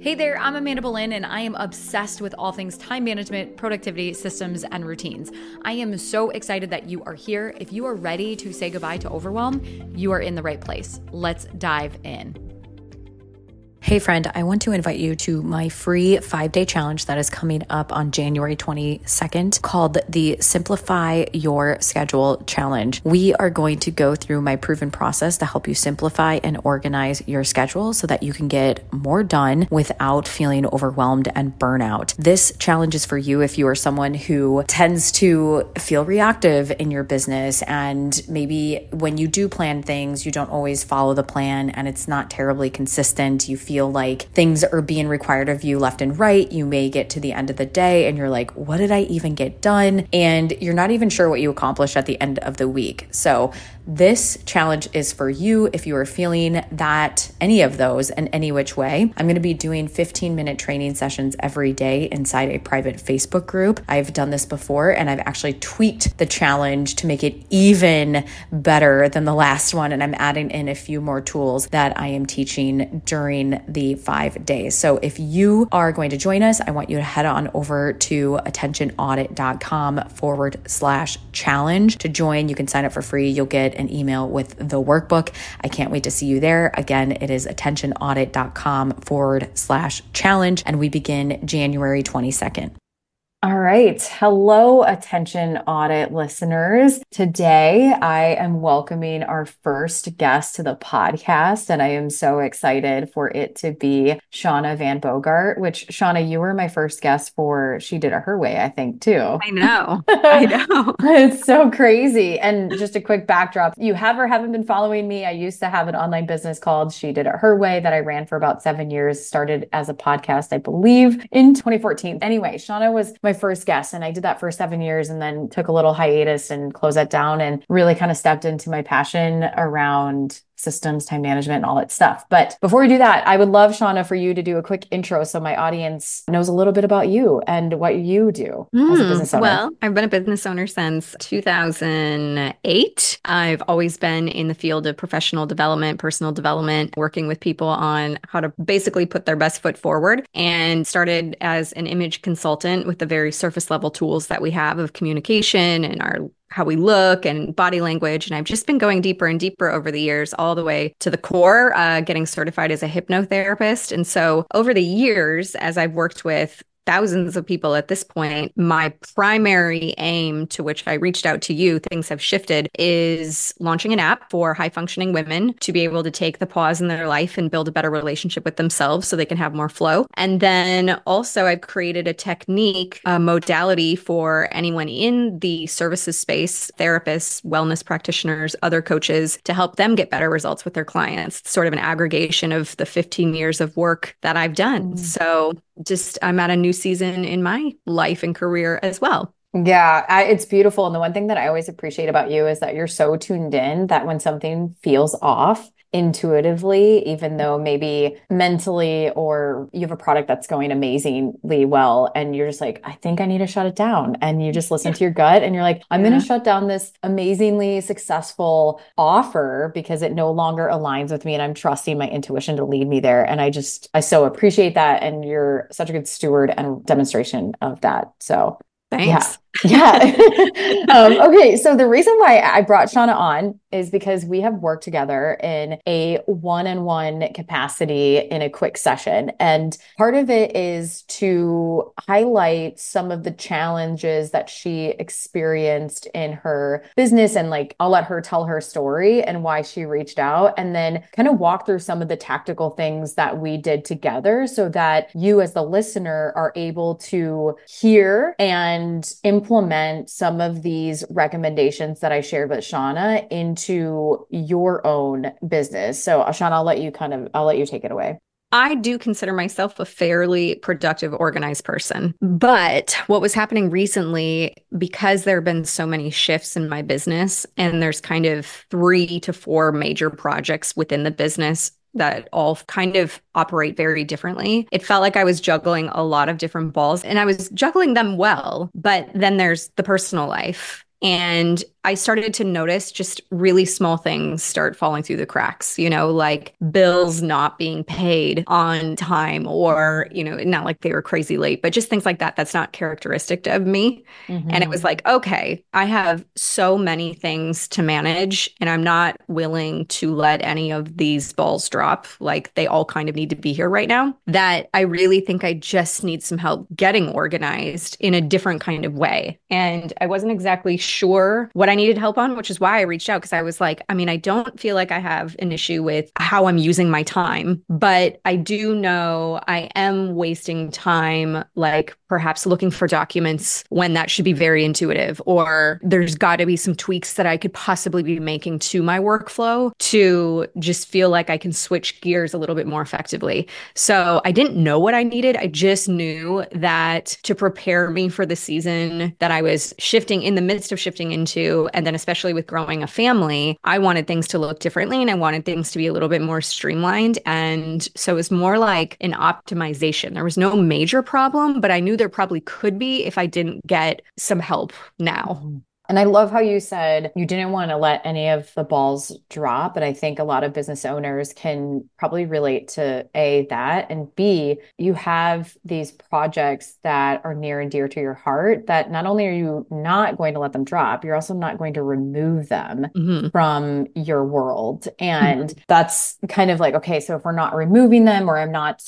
Hey there, I'm Amanda Boleyn, and I am obsessed with all things time management, productivity, systems, and routines. I am so excited that you are here. If you are ready to say goodbye to overwhelm, you are in the right place. Let's dive in. Hey, friend, I want to invite you to my free five day challenge that is coming up on January 22nd called the Simplify Your Schedule Challenge. We are going to go through my proven process to help you simplify and organize your schedule so that you can get more done without feeling overwhelmed and burnout. This challenge is for you if you are someone who tends to feel reactive in your business and maybe when you do plan things, you don't always follow the plan and it's not terribly consistent. You feel like things are being required of you left and right. You may get to the end of the day and you're like, what did I even get done? And you're not even sure what you accomplished at the end of the week. So, this challenge is for you if you are feeling that any of those in any which way. I'm going to be doing 15 minute training sessions every day inside a private Facebook group. I've done this before and I've actually tweaked the challenge to make it even better than the last one. And I'm adding in a few more tools that I am teaching during the five days. So if you are going to join us, I want you to head on over to attentionaudit.com forward slash challenge to join. You can sign up for free. You'll get an email with the workbook. I can't wait to see you there. Again, it is attentionaudit.com forward slash challenge, and we begin January 22nd. All right. Hello, attention audit listeners. Today, I am welcoming our first guest to the podcast, and I am so excited for it to be Shauna VanBogart, which, Shauna, you were my first guest for She Did It Her Way, I think, too. I know. I know. it's so crazy. And just a quick backdrop you have or haven't been following me. I used to have an online business called She Did It Her Way that I ran for about seven years, started as a podcast, I believe, in 2014. Anyway, Shauna was my my first guest and I did that for seven years and then took a little hiatus and closed that down and really kind of stepped into my passion around systems, time management, and all that stuff. But before we do that, I would love, Shauna, for you to do a quick intro so my audience knows a little bit about you and what you do mm, as a hmm, business owner. Well, I've been a business owner since 2008. I've always been in the field of professional development, personal development, working with people on how to basically put their best foot forward and started as an image consultant with the very surface level tools that we have of communication and our how we look and body language. And I've just been going deeper and deeper over the years, all the way to the core, uh, getting certified as a hypnotherapist. And so over the years, as I've worked with thousands of people at this point, my primary aim to which I reached out to you, things have shifted, is launching an app for high functioning women to be able to take the pause in their life and build a better relationship with themselves so they can have more flow. And then also, I've created a technique, a modality for anyone in the services space, therapists, wellness practitioners, other coaches to help them get better results with their clients. It's sort of an aggregation of the 15 years of work that I've done. Mm. So just I'm at a new season in my life and career as well. Yeah, I, it's beautiful. And the one thing that I always appreciate about you is that you're so tuned in that when something feels off, intuitively, even though maybe mentally or you have a product that's going amazingly well and you're just like, I think I need to shut it down. And you just listen to your gut and you're like, I'm yeah. going to shut down this amazingly successful offer because it no longer aligns with me and I'm trusting my intuition to lead me there. And I just, I so appreciate that. And you're such a good steward and demonstration of that. So Thanks. Yeah. Yeah. um, okay. So the reason why I brought Shauna on is because we have worked together in a one on one capacity in a quick session. And part of it is to highlight some of the challenges that she experienced in her business. And like, I'll let her tell her story and why she reached out, and then kind of walk through some of the tactical things that we did together so that you, as the listener, are able to hear and implement some of these recommendations that I shared with Shauna into your own business. So, uh, Ashan, I'll let you kind of, I'll let you take it away. I do consider myself a fairly productive, organized person. But what was happening recently, because there have been so many shifts in my business, and there's kind of three to four major projects within the business that all kind of operate very differently. It felt like I was juggling a lot of different balls and I was juggling them well. But then there's the personal life and I started to notice just really small things start falling through the cracks, you know, like bills not being paid on time or, you know, not like they were crazy late, but just things like that. That's not characteristic of me. Mm-hmm. And it was like, okay, I have so many things to manage and I'm not willing to let any of these balls drop. Like they all kind of need to be here right now. That I really think I just need some help getting organized in a different kind of way. And I wasn't exactly sure what I needed help on, which is why I reached out because I was like, I mean, I don't feel like I have an issue with how I'm using my time, but I do know I am wasting time, like perhaps looking for documents when that should be very intuitive, or there's got to be some tweaks that I could possibly be making to my workflow to just feel like I can switch gears a little bit more effectively. So I didn't know what I needed. I just knew that to prepare me for the season that I was shifting in the midst of shifting into, and then especially with growing a family, I wanted things to look differently and I wanted things to be a little bit more streamlined. And so it was more like an optimization. There was no major problem, but I knew there probably could be if I didn't get some help now. Mm-hmm. And I love how you said you didn't want to let any of the balls drop. And I think a lot of business owners can probably relate to A, that, and B, you have these projects that are near and dear to your heart that not only are you not going to let them drop, you're also not going to remove them mm-hmm. from your world. And mm-hmm. that's kind of like, okay, so if we're not removing them or I'm not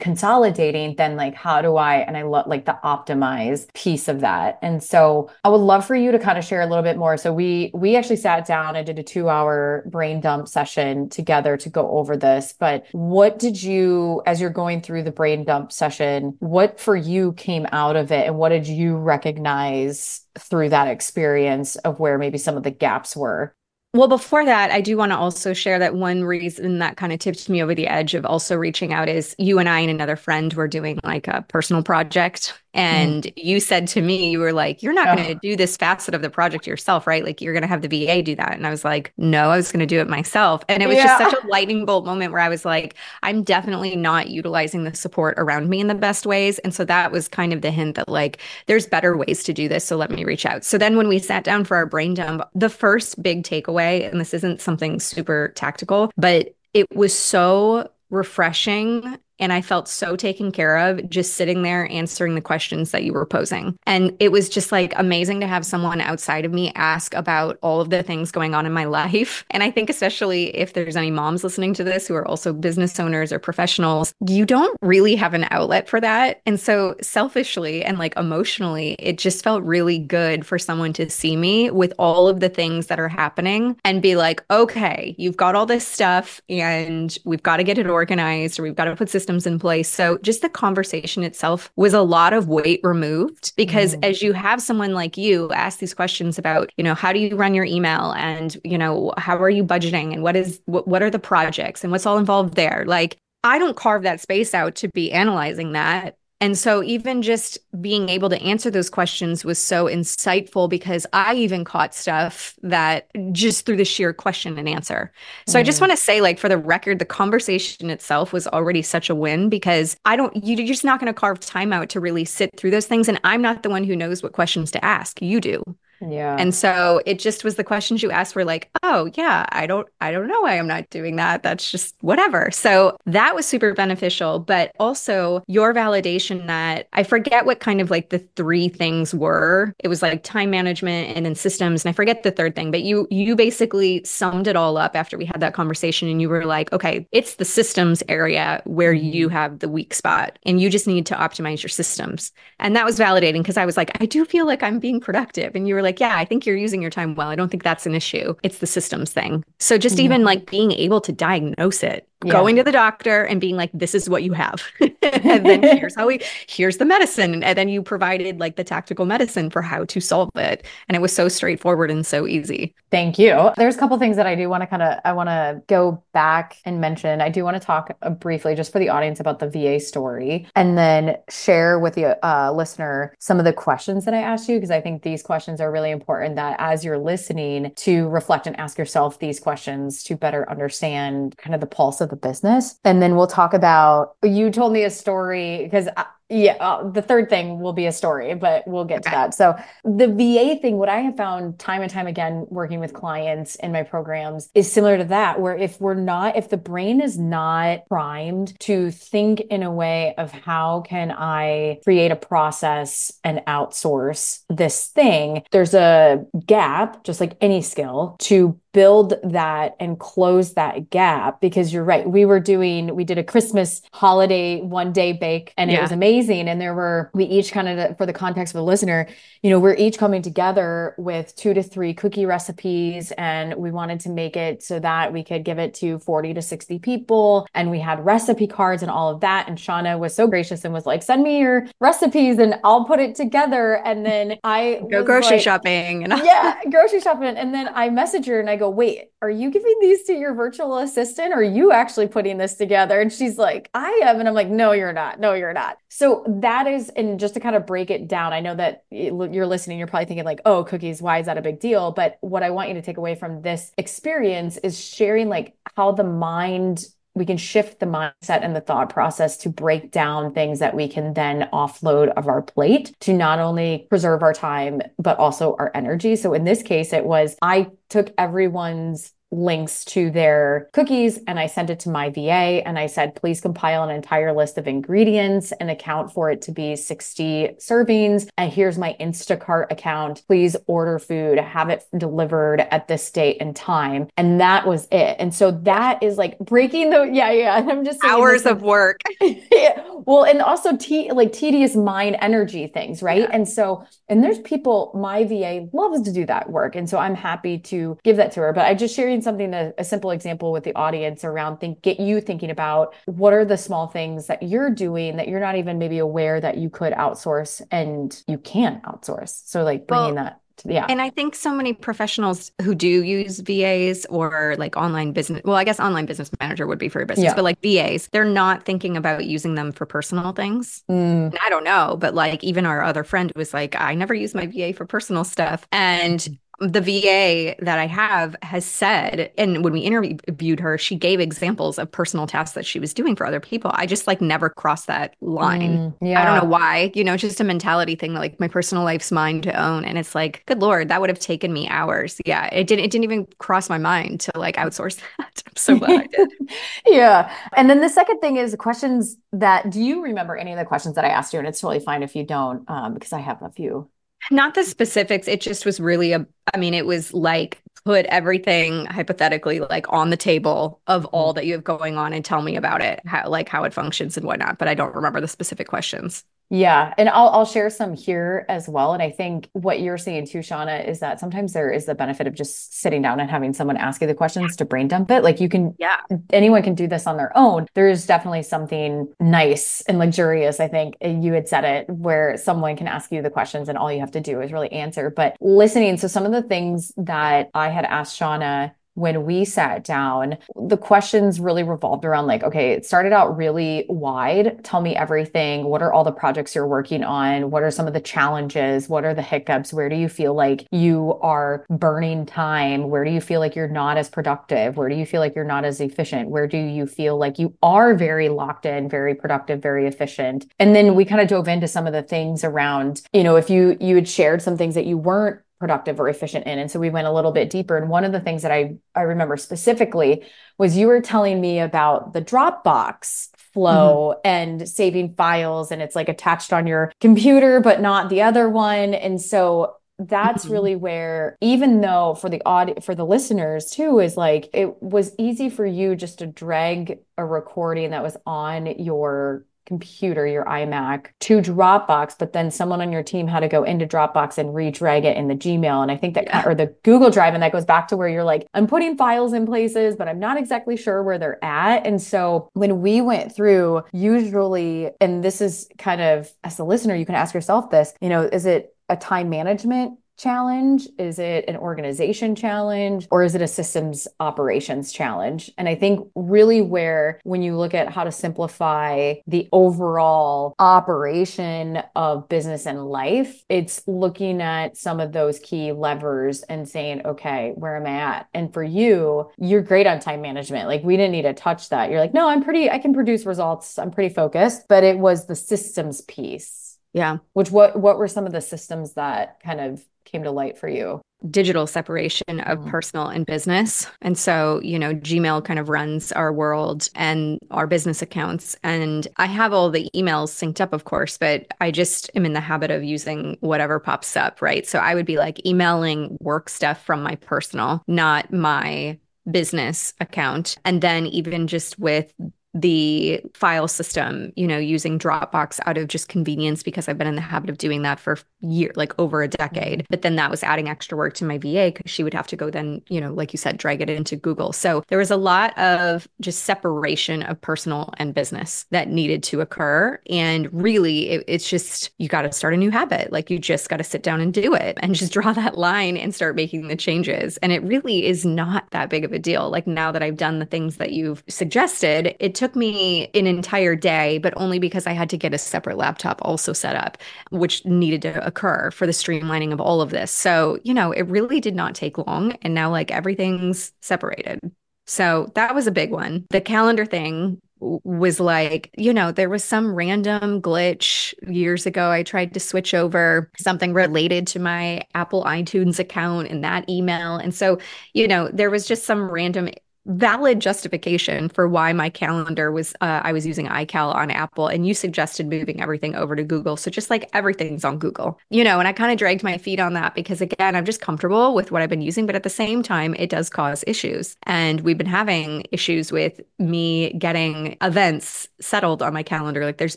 consolidating, then like, how do I, and I love like the optimize piece of that. And so I would love for you to kind of share a little bit more. So we, we actually sat down and did a two hour brain dump session together to go over this. But what did you, as you're going through the brain dump session, what for you came out of it and what did you recognize through that experience of where maybe some of the gaps were? Well, before that, I do want to also share that one reason that kind of tipped me over the edge of also reaching out is you and I and another friend were doing like a personal project and mm. you said to me, you were like, you're not oh. going to do this facet of the project yourself, right? Like you're going to have the VA do that. And I was like, no, I was going to do it myself. And it was yeah. just such a lightning bolt moment where I was like, I'm definitely not utilizing the support around me in the best ways. And so that was kind of the hint that like, there's better ways to do this. So let me reach out. So then when we sat down for our brain dump, the first big takeaway, and this isn't something super tactical, but it was so refreshing and I felt so taken care of just sitting there answering the questions that you were posing. And it was just like amazing to have someone outside of me ask about all of the things going on in my life. And I think, especially if there's any moms listening to this who are also business owners or professionals, you don't really have an outlet for that. And so, selfishly and like emotionally, it just felt really good for someone to see me with all of the things that are happening and be like, okay, you've got all this stuff and we've got to get it organized or we've got to put systems systems in place. So just the conversation itself was a lot of weight removed because mm. as you have someone like you ask these questions about, you know, how do you run your email and, you know, how are you budgeting and what is what, what are the projects and what's all involved there? Like I don't carve that space out to be analyzing that. And so, even just being able to answer those questions was so insightful because I even caught stuff that just through the sheer question and answer. So, mm. I just want to say, like, for the record, the conversation itself was already such a win because I don't, you're just not going to carve time out to really sit through those things. And I'm not the one who knows what questions to ask. You do. Yeah. And so it just was the questions you asked were like, "Oh, yeah, I don't I don't know why I'm not doing that. That's just whatever." So that was super beneficial, but also your validation that I forget what kind of like the three things were. It was like time management and then systems and I forget the third thing, but you you basically summed it all up after we had that conversation and you were like, "Okay, it's the systems area where you mm-hmm. have the weak spot and you just need to optimize your systems." And that was validating because I was like, "I do feel like I'm being productive." And you were like, yeah, I think you're using your time well. I don't think that's an issue. It's the systems thing. So just mm-hmm. even like being able to diagnose it yeah. going to the doctor and being like this is what you have. And then here's how we here's the medicine. And then you provided like the tactical medicine for how to solve it. And it was so straightforward and so easy. Thank you. There's a couple things that i do want to kind of i want to go back and mention. I do want to talk uh, briefly just for the audience about the va story and then share with the uh, listener some of the questions that i asked you because i think these questions are really important that as you're listening to reflect and ask yourself these questions to better understand kind of the pulse of the business. And then we'll talk about you told me a story because Yeah, uh, the third thing will be a story, but we'll get okay. to that. So, the VA thing, what I have found time and time again working with clients in my programs is similar to that, where if we're not, if the brain is not primed to think in a way of how can I create a process and outsource this thing, there's a gap, just like any skill, to build that and close that gap because you're right. We were doing, we did a Christmas holiday one day bake and yeah. it was amazing. And there were, we each kind of, for the context of the listener, you know, we're each coming together with two to three cookie recipes and we wanted to make it so that we could give it to 40 to 60 people. And we had recipe cards and all of that. And Shauna was so gracious and was like, send me your recipes and I'll put it together. And then I go grocery like, shopping and yeah, grocery shopping. And then I message her and I go, wait, are you giving these to your virtual assistant or are you actually putting this together? And she's like, I am. And I'm like, no, you're not. No, you're not. So that is, and just to kind of break it down, I know that you're listening, you're probably thinking like, oh, cookies, why is that a big deal? But what I want you to take away from this experience is sharing like how the mind we can shift the mindset and the thought process to break down things that we can then offload of our plate to not only preserve our time, but also our energy. So in this case, it was I took everyone's links to their cookies and I sent it to my VA and I said, please compile an entire list of ingredients and account for it to be 60 servings. And here's my Instacart account. Please order food, have it delivered at this date and time. And that was it. And so that is like breaking the, yeah, yeah. I'm just hours of work. yeah. Well, and also t- like tedious mind energy things, right? Yeah. And so, and there's people, my VA loves to do that work. And so I'm happy to give that to her. But I just sharing something, a, a simple example with the audience around think, get you thinking about what are the small things that you're doing that you're not even maybe aware that you could outsource and you can't outsource. So like bringing well, that yeah. And I think so many professionals who do use VAs or like online business, well, I guess online business manager would be for your business, yeah. but like VAs, they're not thinking about using them for personal things. Mm. I don't know, but like even our other friend was like, I never use my VA for personal stuff. And the VA that I have has said, and when we interviewed her, she gave examples of personal tasks that she was doing for other people. I just like never crossed that line. Mm, yeah. I don't know why, you know, it's just a mentality thing that like my personal life's mine to own. And it's like, good Lord, that would have taken me hours. Yeah. It didn't, it didn't even cross my mind to like outsource that. I'm so glad I did. yeah. And then the second thing is questions that, do you remember any of the questions that I asked you? And it's totally fine if you don't, um, because I have a few. Not the specifics. It just was really a, I mean, it was like put everything hypothetically like on the table of all mm-hmm. that you have going on and tell me about it, how like how it functions and whatnot. But I don't remember the specific questions. Yeah. And I'll, I'll share some here as well. And I think what you're saying too, Shauna, is that sometimes there is the benefit of just sitting down and having someone ask you the questions to brain dump it. Like you can, yeah, anyone can do this on their own. There is definitely something nice and luxurious. I think you had said it where someone can ask you the questions and all you have to do is really answer. But listening. So some of the things that I had asked Shauna when we sat down, the questions really revolved around like, okay, it started out really wide. Tell me everything. What are all the projects you're working on? What are some of the challenges? What are the hiccups? Where do you feel like you are burning time? Where do you feel like you're not as productive? Where do you feel like you're not as efficient? Where do you feel like you are very locked in, very productive, very efficient? And then we kind of dove into some of the things around, you know, if you you had shared some things that you weren't productive or efficient in. And so we went a little bit deeper. And one of the things that I, I remember specifically was you were telling me about the Dropbox flow mm-hmm. and saving files and it's like attached on your computer, but not the other one. And so that's mm-hmm. really where even though for the audio for the listeners too is like it was easy for you just to drag a recording that was on your computer, your iMac, to Dropbox, but then someone on your team had to go into Dropbox and redrag it in the Gmail. And I think that, yeah. or the Google Drive, and that goes back to where you're like, I'm putting files in places, but I'm not exactly sure where they're at. And so when we went through, usually, and this is kind of as a listener, you can ask yourself this, you know, is it a time management challenge? Is it an organization challenge? Or is it a systems operations challenge? And I think really where, when you look at how to simplify the overall operation of business and life, it's looking at some of those key levers and saying, okay, where am I at? And for you, you're great on time management. Like we didn't need to touch that. You're like, no, I'm pretty, I can produce results. I'm pretty focused, but it was the systems piece. Yeah. Which what what were some of the systems that kind of came to light for you? digital separation of mm. personal and business. And so, you know, Gmail kind of runs our world and our business accounts. And I have all the emails synced up, of course, but I just am in the habit of using whatever pops up, right? So I would be like emailing work stuff from my personal, not my business account. And then even just with the file system, you know, using Dropbox out of just convenience because I've been in the habit of doing that for year like over a decade. But then that was adding extra work to my VA because she would have to go then, you know, like you said, drag it into Google. So there was a lot of just separation of personal and business that needed to occur. And really, it, it's just you got to start a new habit. Like you just got to sit down and do it and just draw that line and start making the changes. And it really is not that big of a deal. Like now that I've done the things that you've suggested, it took took me an entire day, but only because I had to get a separate laptop also set up, which needed to occur for the streamlining of all of this. So, you know, it really did not take long. And now, like, everything's separated. So that was a big one. The calendar thing was like, you know, there was some random glitch years ago. I tried to switch over something related to my Apple iTunes account and that email. And so, you know, there was just some random valid justification for why my calendar was uh, I was using iCal on Apple and you suggested moving everything over to Google. So just like everything's on Google. You know, and I kind of dragged my feet on that because again, I'm just comfortable with what I've been using, but at the same time it does cause issues. And we've been having issues with me getting events settled on my calendar. Like there's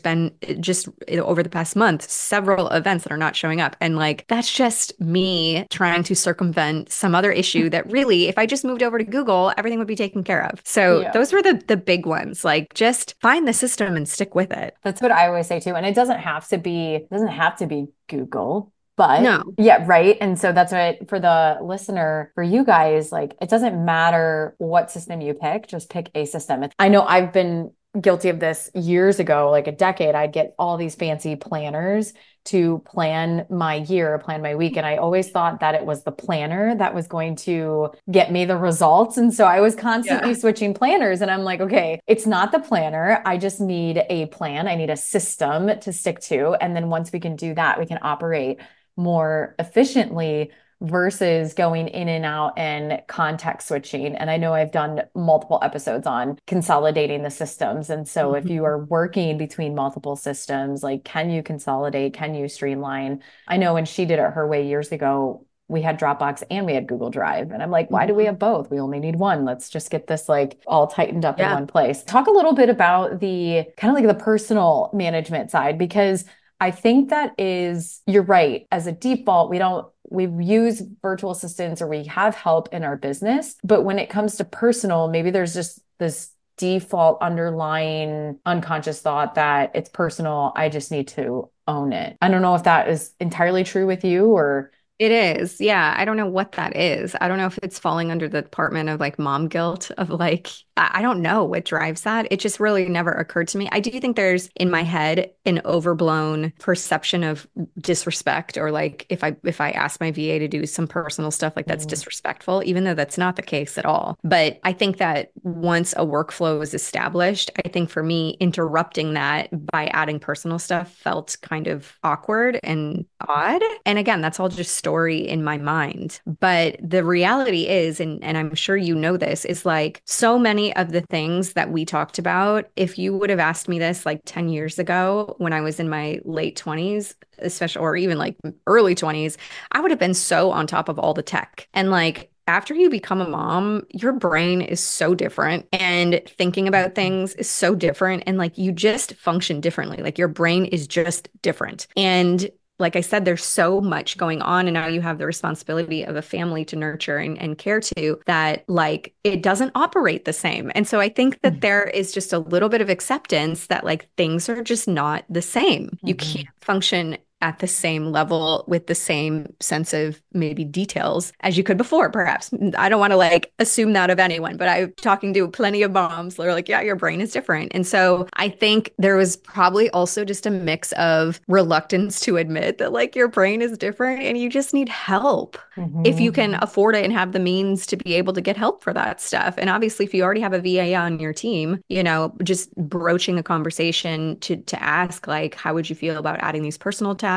been just over the past month several events that are not showing up and like that's just me trying to circumvent some other issue that really if I just moved over to Google, everything would be taken care of. So yeah. those were the the big ones. Like just find the system and stick with it. That's what I always say too. And it doesn't have to be doesn't have to be Google. But no. yeah, right. And so that's what for the listener, for you guys, like it doesn't matter what system you pick, just pick a system. I know I've been guilty of this years ago, like a decade. I'd get all these fancy planners to plan my year, plan my week. And I always thought that it was the planner that was going to get me the results. And so I was constantly yeah. switching planners. And I'm like, okay, it's not the planner. I just need a plan. I need a system to stick to. And then once we can do that, we can operate more efficiently versus going in and out and context switching. And I know I've done multiple episodes on consolidating the systems. And so mm-hmm. if you are working between multiple systems, like can you consolidate? Can you streamline? I know when she did it her way years ago, we had Dropbox and we had Google Drive. And I'm like, why do we mm-hmm. have both? We only need one. Let's just get this like all tightened up yeah. in one place. Talk a little bit about the kind of like the personal management side because I think that is, you're right. As a default, we don't we use virtual assistants or we have help in our business. But when it comes to personal, maybe there's just this default underlying unconscious thought that it's personal. I just need to own it. I don't know if that is entirely true with you or it is. Yeah. I don't know what that is. I don't know if it's falling under the department of like mom guilt of like, I don't know what drives that. It just really never occurred to me. I do think there's in my head an overblown perception of disrespect or like if I if I ask my VA to do some personal stuff like that's mm. disrespectful, even though that's not the case at all. But I think that once a workflow is established, I think for me interrupting that by adding personal stuff felt kind of awkward and odd. And again, that's all just story in my mind. But the reality is, and, and I'm sure you know this, is like so many of the things that we talked about, if you would have asked me this like 10 years ago when I was in my late 20s, especially, or even like early 20s, I would have been so on top of all the tech. And like, after you become a mom, your brain is so different and thinking about things is so different. And like you just function differently. Like your brain is just different. And like I said, there's so much going on. And now you have the responsibility of a family to nurture and, and care to that, like, it doesn't operate the same. And so I think that mm-hmm. there is just a little bit of acceptance that, like, things are just not the same. Mm-hmm. You can't function at the same level with the same sense of maybe details as you could before, perhaps. I don't want to like assume that of anyone, but I'm talking to plenty of moms that are like, yeah, your brain is different. And so I think there was probably also just a mix of reluctance to admit that like your brain is different and you just need help mm-hmm. if you can afford it and have the means to be able to get help for that stuff. And obviously, if you already have a VA on your team, you know, just broaching a conversation to to ask like, how would you feel about adding these personal tasks,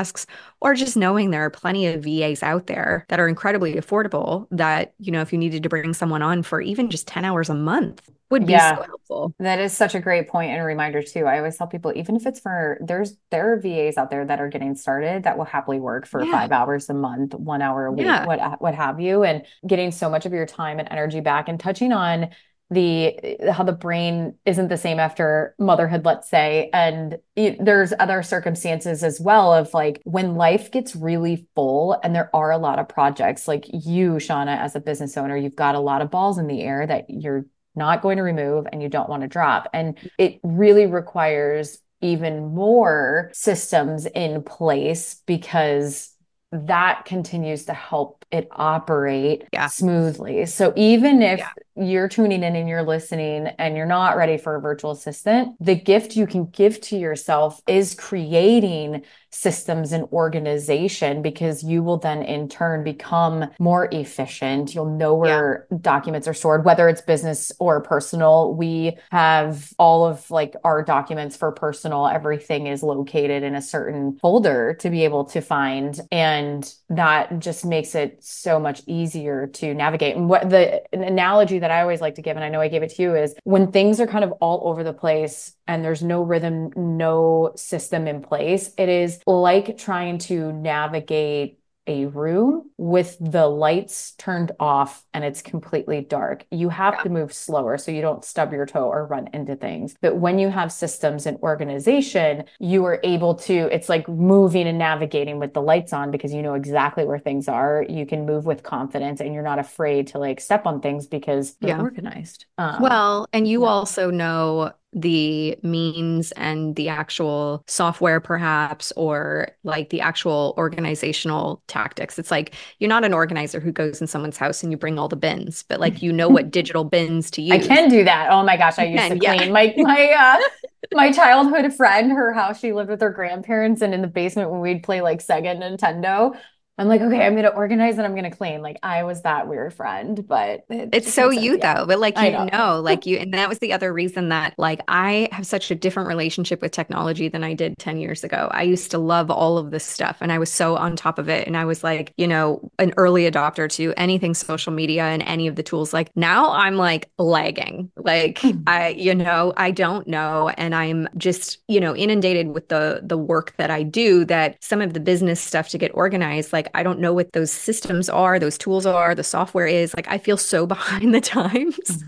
or just knowing there are plenty of VAs out there that are incredibly affordable. That you know, if you needed to bring someone on for even just ten hours a month, would be yeah, so helpful. That is such a great point and a reminder too. I always tell people, even if it's for there's there are VAs out there that are getting started that will happily work for yeah. five hours a month, one hour a week, yeah. what what have you, and getting so much of your time and energy back and touching on the how the brain isn't the same after motherhood let's say and it, there's other circumstances as well of like when life gets really full and there are a lot of projects like you shauna as a business owner you've got a lot of balls in the air that you're not going to remove and you don't want to drop. And it really requires even more systems in place because that continues to help it operate yeah. smoothly. So even if yeah. you're tuning in and you're listening and you're not ready for a virtual assistant, the gift you can give to yourself is creating systems and organization because you will then in turn become more efficient. You'll know where yeah. documents are stored, whether it's business or personal. We have all of like our documents for personal, everything is located in a certain folder to be able to find. And that just makes it so much easier to navigate. And what the analogy that I always like to give, and I know I gave it to you, is when things are kind of all over the place and there's no rhythm, no system in place, it is like trying to navigate a room with the lights turned off and it's completely dark. You have yeah. to move slower so you don't stub your toe or run into things. But when you have systems and organization, you are able to, it's like moving and navigating with the lights on because you know exactly where things are. You can move with confidence and you're not afraid to like step on things because you're yeah. organized. Um, well, and you yeah. also know the means and the actual software perhaps or like the actual organizational tactics. It's like you're not an organizer who goes in someone's house and you bring all the bins but like you know what digital bins to use i can do that. Oh my gosh i used can, to clean. Yeah. my my uh my childhood friend her house she lived with her grandparents and in the basement when we'd play like sega nintendo I'm like, okay, I'm going to organize and I'm going to clean. Like I was that weird friend, but it it's so you yeah. though. But like you know. know, like you, and that was the other reason that like I have such a different relationship with technology than I did 10 years ago. I used to love all of this stuff and I was so on top of it. And I was like, you know, an early adopter to anything social media and any of the tools. Like now I'm like lagging. Like. I, you know, I don't know. And I'm just, you know, inundated with the the work that I do that some of the business stuff to get organized, like like I don't know what those systems are, those tools are, the software is. Like I feel so behind the times. Mm-hmm.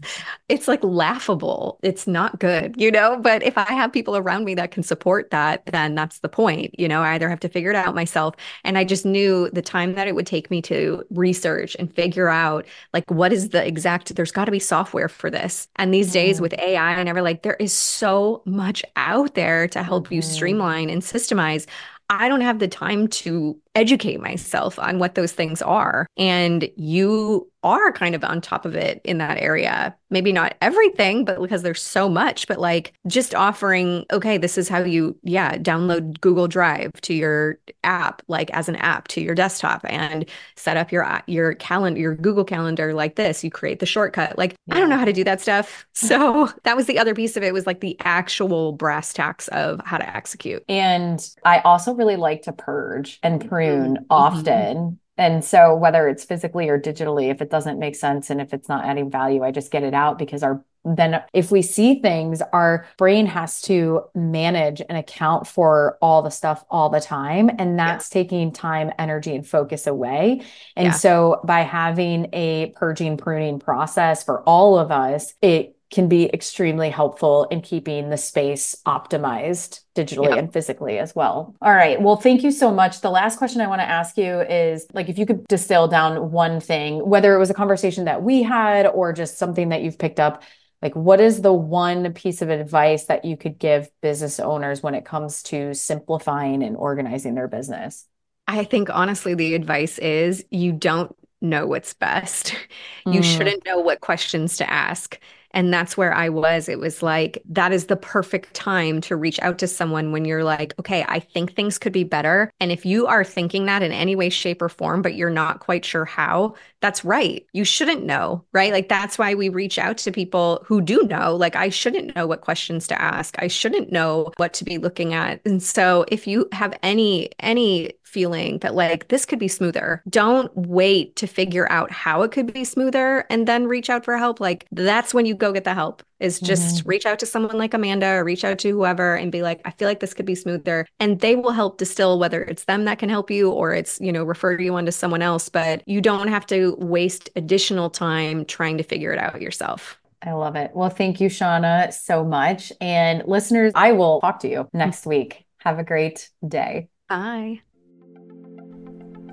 It's like laughable. It's not good, you know? But if I have people around me that can support that, then that's the point. You know, I either have to figure it out myself. And I just knew the time that it would take me to research and figure out like what is the exact, there's got to be software for this. And these mm-hmm. days with AI and ever like there is so much out there to help mm-hmm. you streamline and systemize. I don't have the time to educate myself on what those things are. And you are kind of on top of it in that area. Maybe not everything, but because there's so much, but like just offering, okay, this is how you, yeah, download Google Drive to your app, like as an app to your desktop and set up your your calendar, your Google Calendar like this. You create the shortcut. Like yeah. I don't know how to do that stuff. So that was the other piece of it was like the actual brass tacks of how to execute. And I also really like to purge and prune mm-hmm. often. Mm-hmm. And so whether it's physically or digitally, if it doesn't make sense and if it's not adding value, I just get it out because our then if we see things, our brain has to manage and account for all the stuff all the time. And that's yeah. taking time, energy, and focus away. And yeah. so by having a purging, pruning process for all of us, it can be extremely helpful in keeping the space optimized digitally yeah. and physically as well. All right. Well, thank you so much. The last question I want to ask you is like if you could distill down one thing, whether it was a conversation that we had or just something that you've picked up Like, what is the one piece of advice that you could give business owners when it comes to simplifying and organizing their business? I think honestly, the advice is you don't know what's best. You mm. shouldn't know what questions to ask. And that's where I was. It was like, that is the perfect time to reach out to someone when you're like, okay, I think things could be better. And if you are thinking that in any way, shape, or form, but you're not quite sure how, that's right. You shouldn't know, right? Like, that's why we reach out to people who do know. Like, I shouldn't know what questions to ask. I shouldn't know what to be looking at. And so, if you have any, any feeling that like this could be smoother. Don't wait to figure out how it could be smoother and then reach out for help. Like that's when you go get the help. Is just mm-hmm. reach out to someone like Amanda or reach out to whoever and be like, I feel like this could be smoother. And they will help distill whether it's them that can help you or it's, you know, refer you on to someone else. But you don't have to waste additional time trying to figure it out yourself. I love it. Well, thank you, Shauna, so much. And listeners, I will talk to you next week. Have a great day. Bye.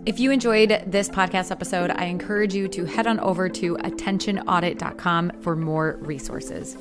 If you enjoyed this podcast episode, I encourage you to head on over to attentionaudit.com for more resources.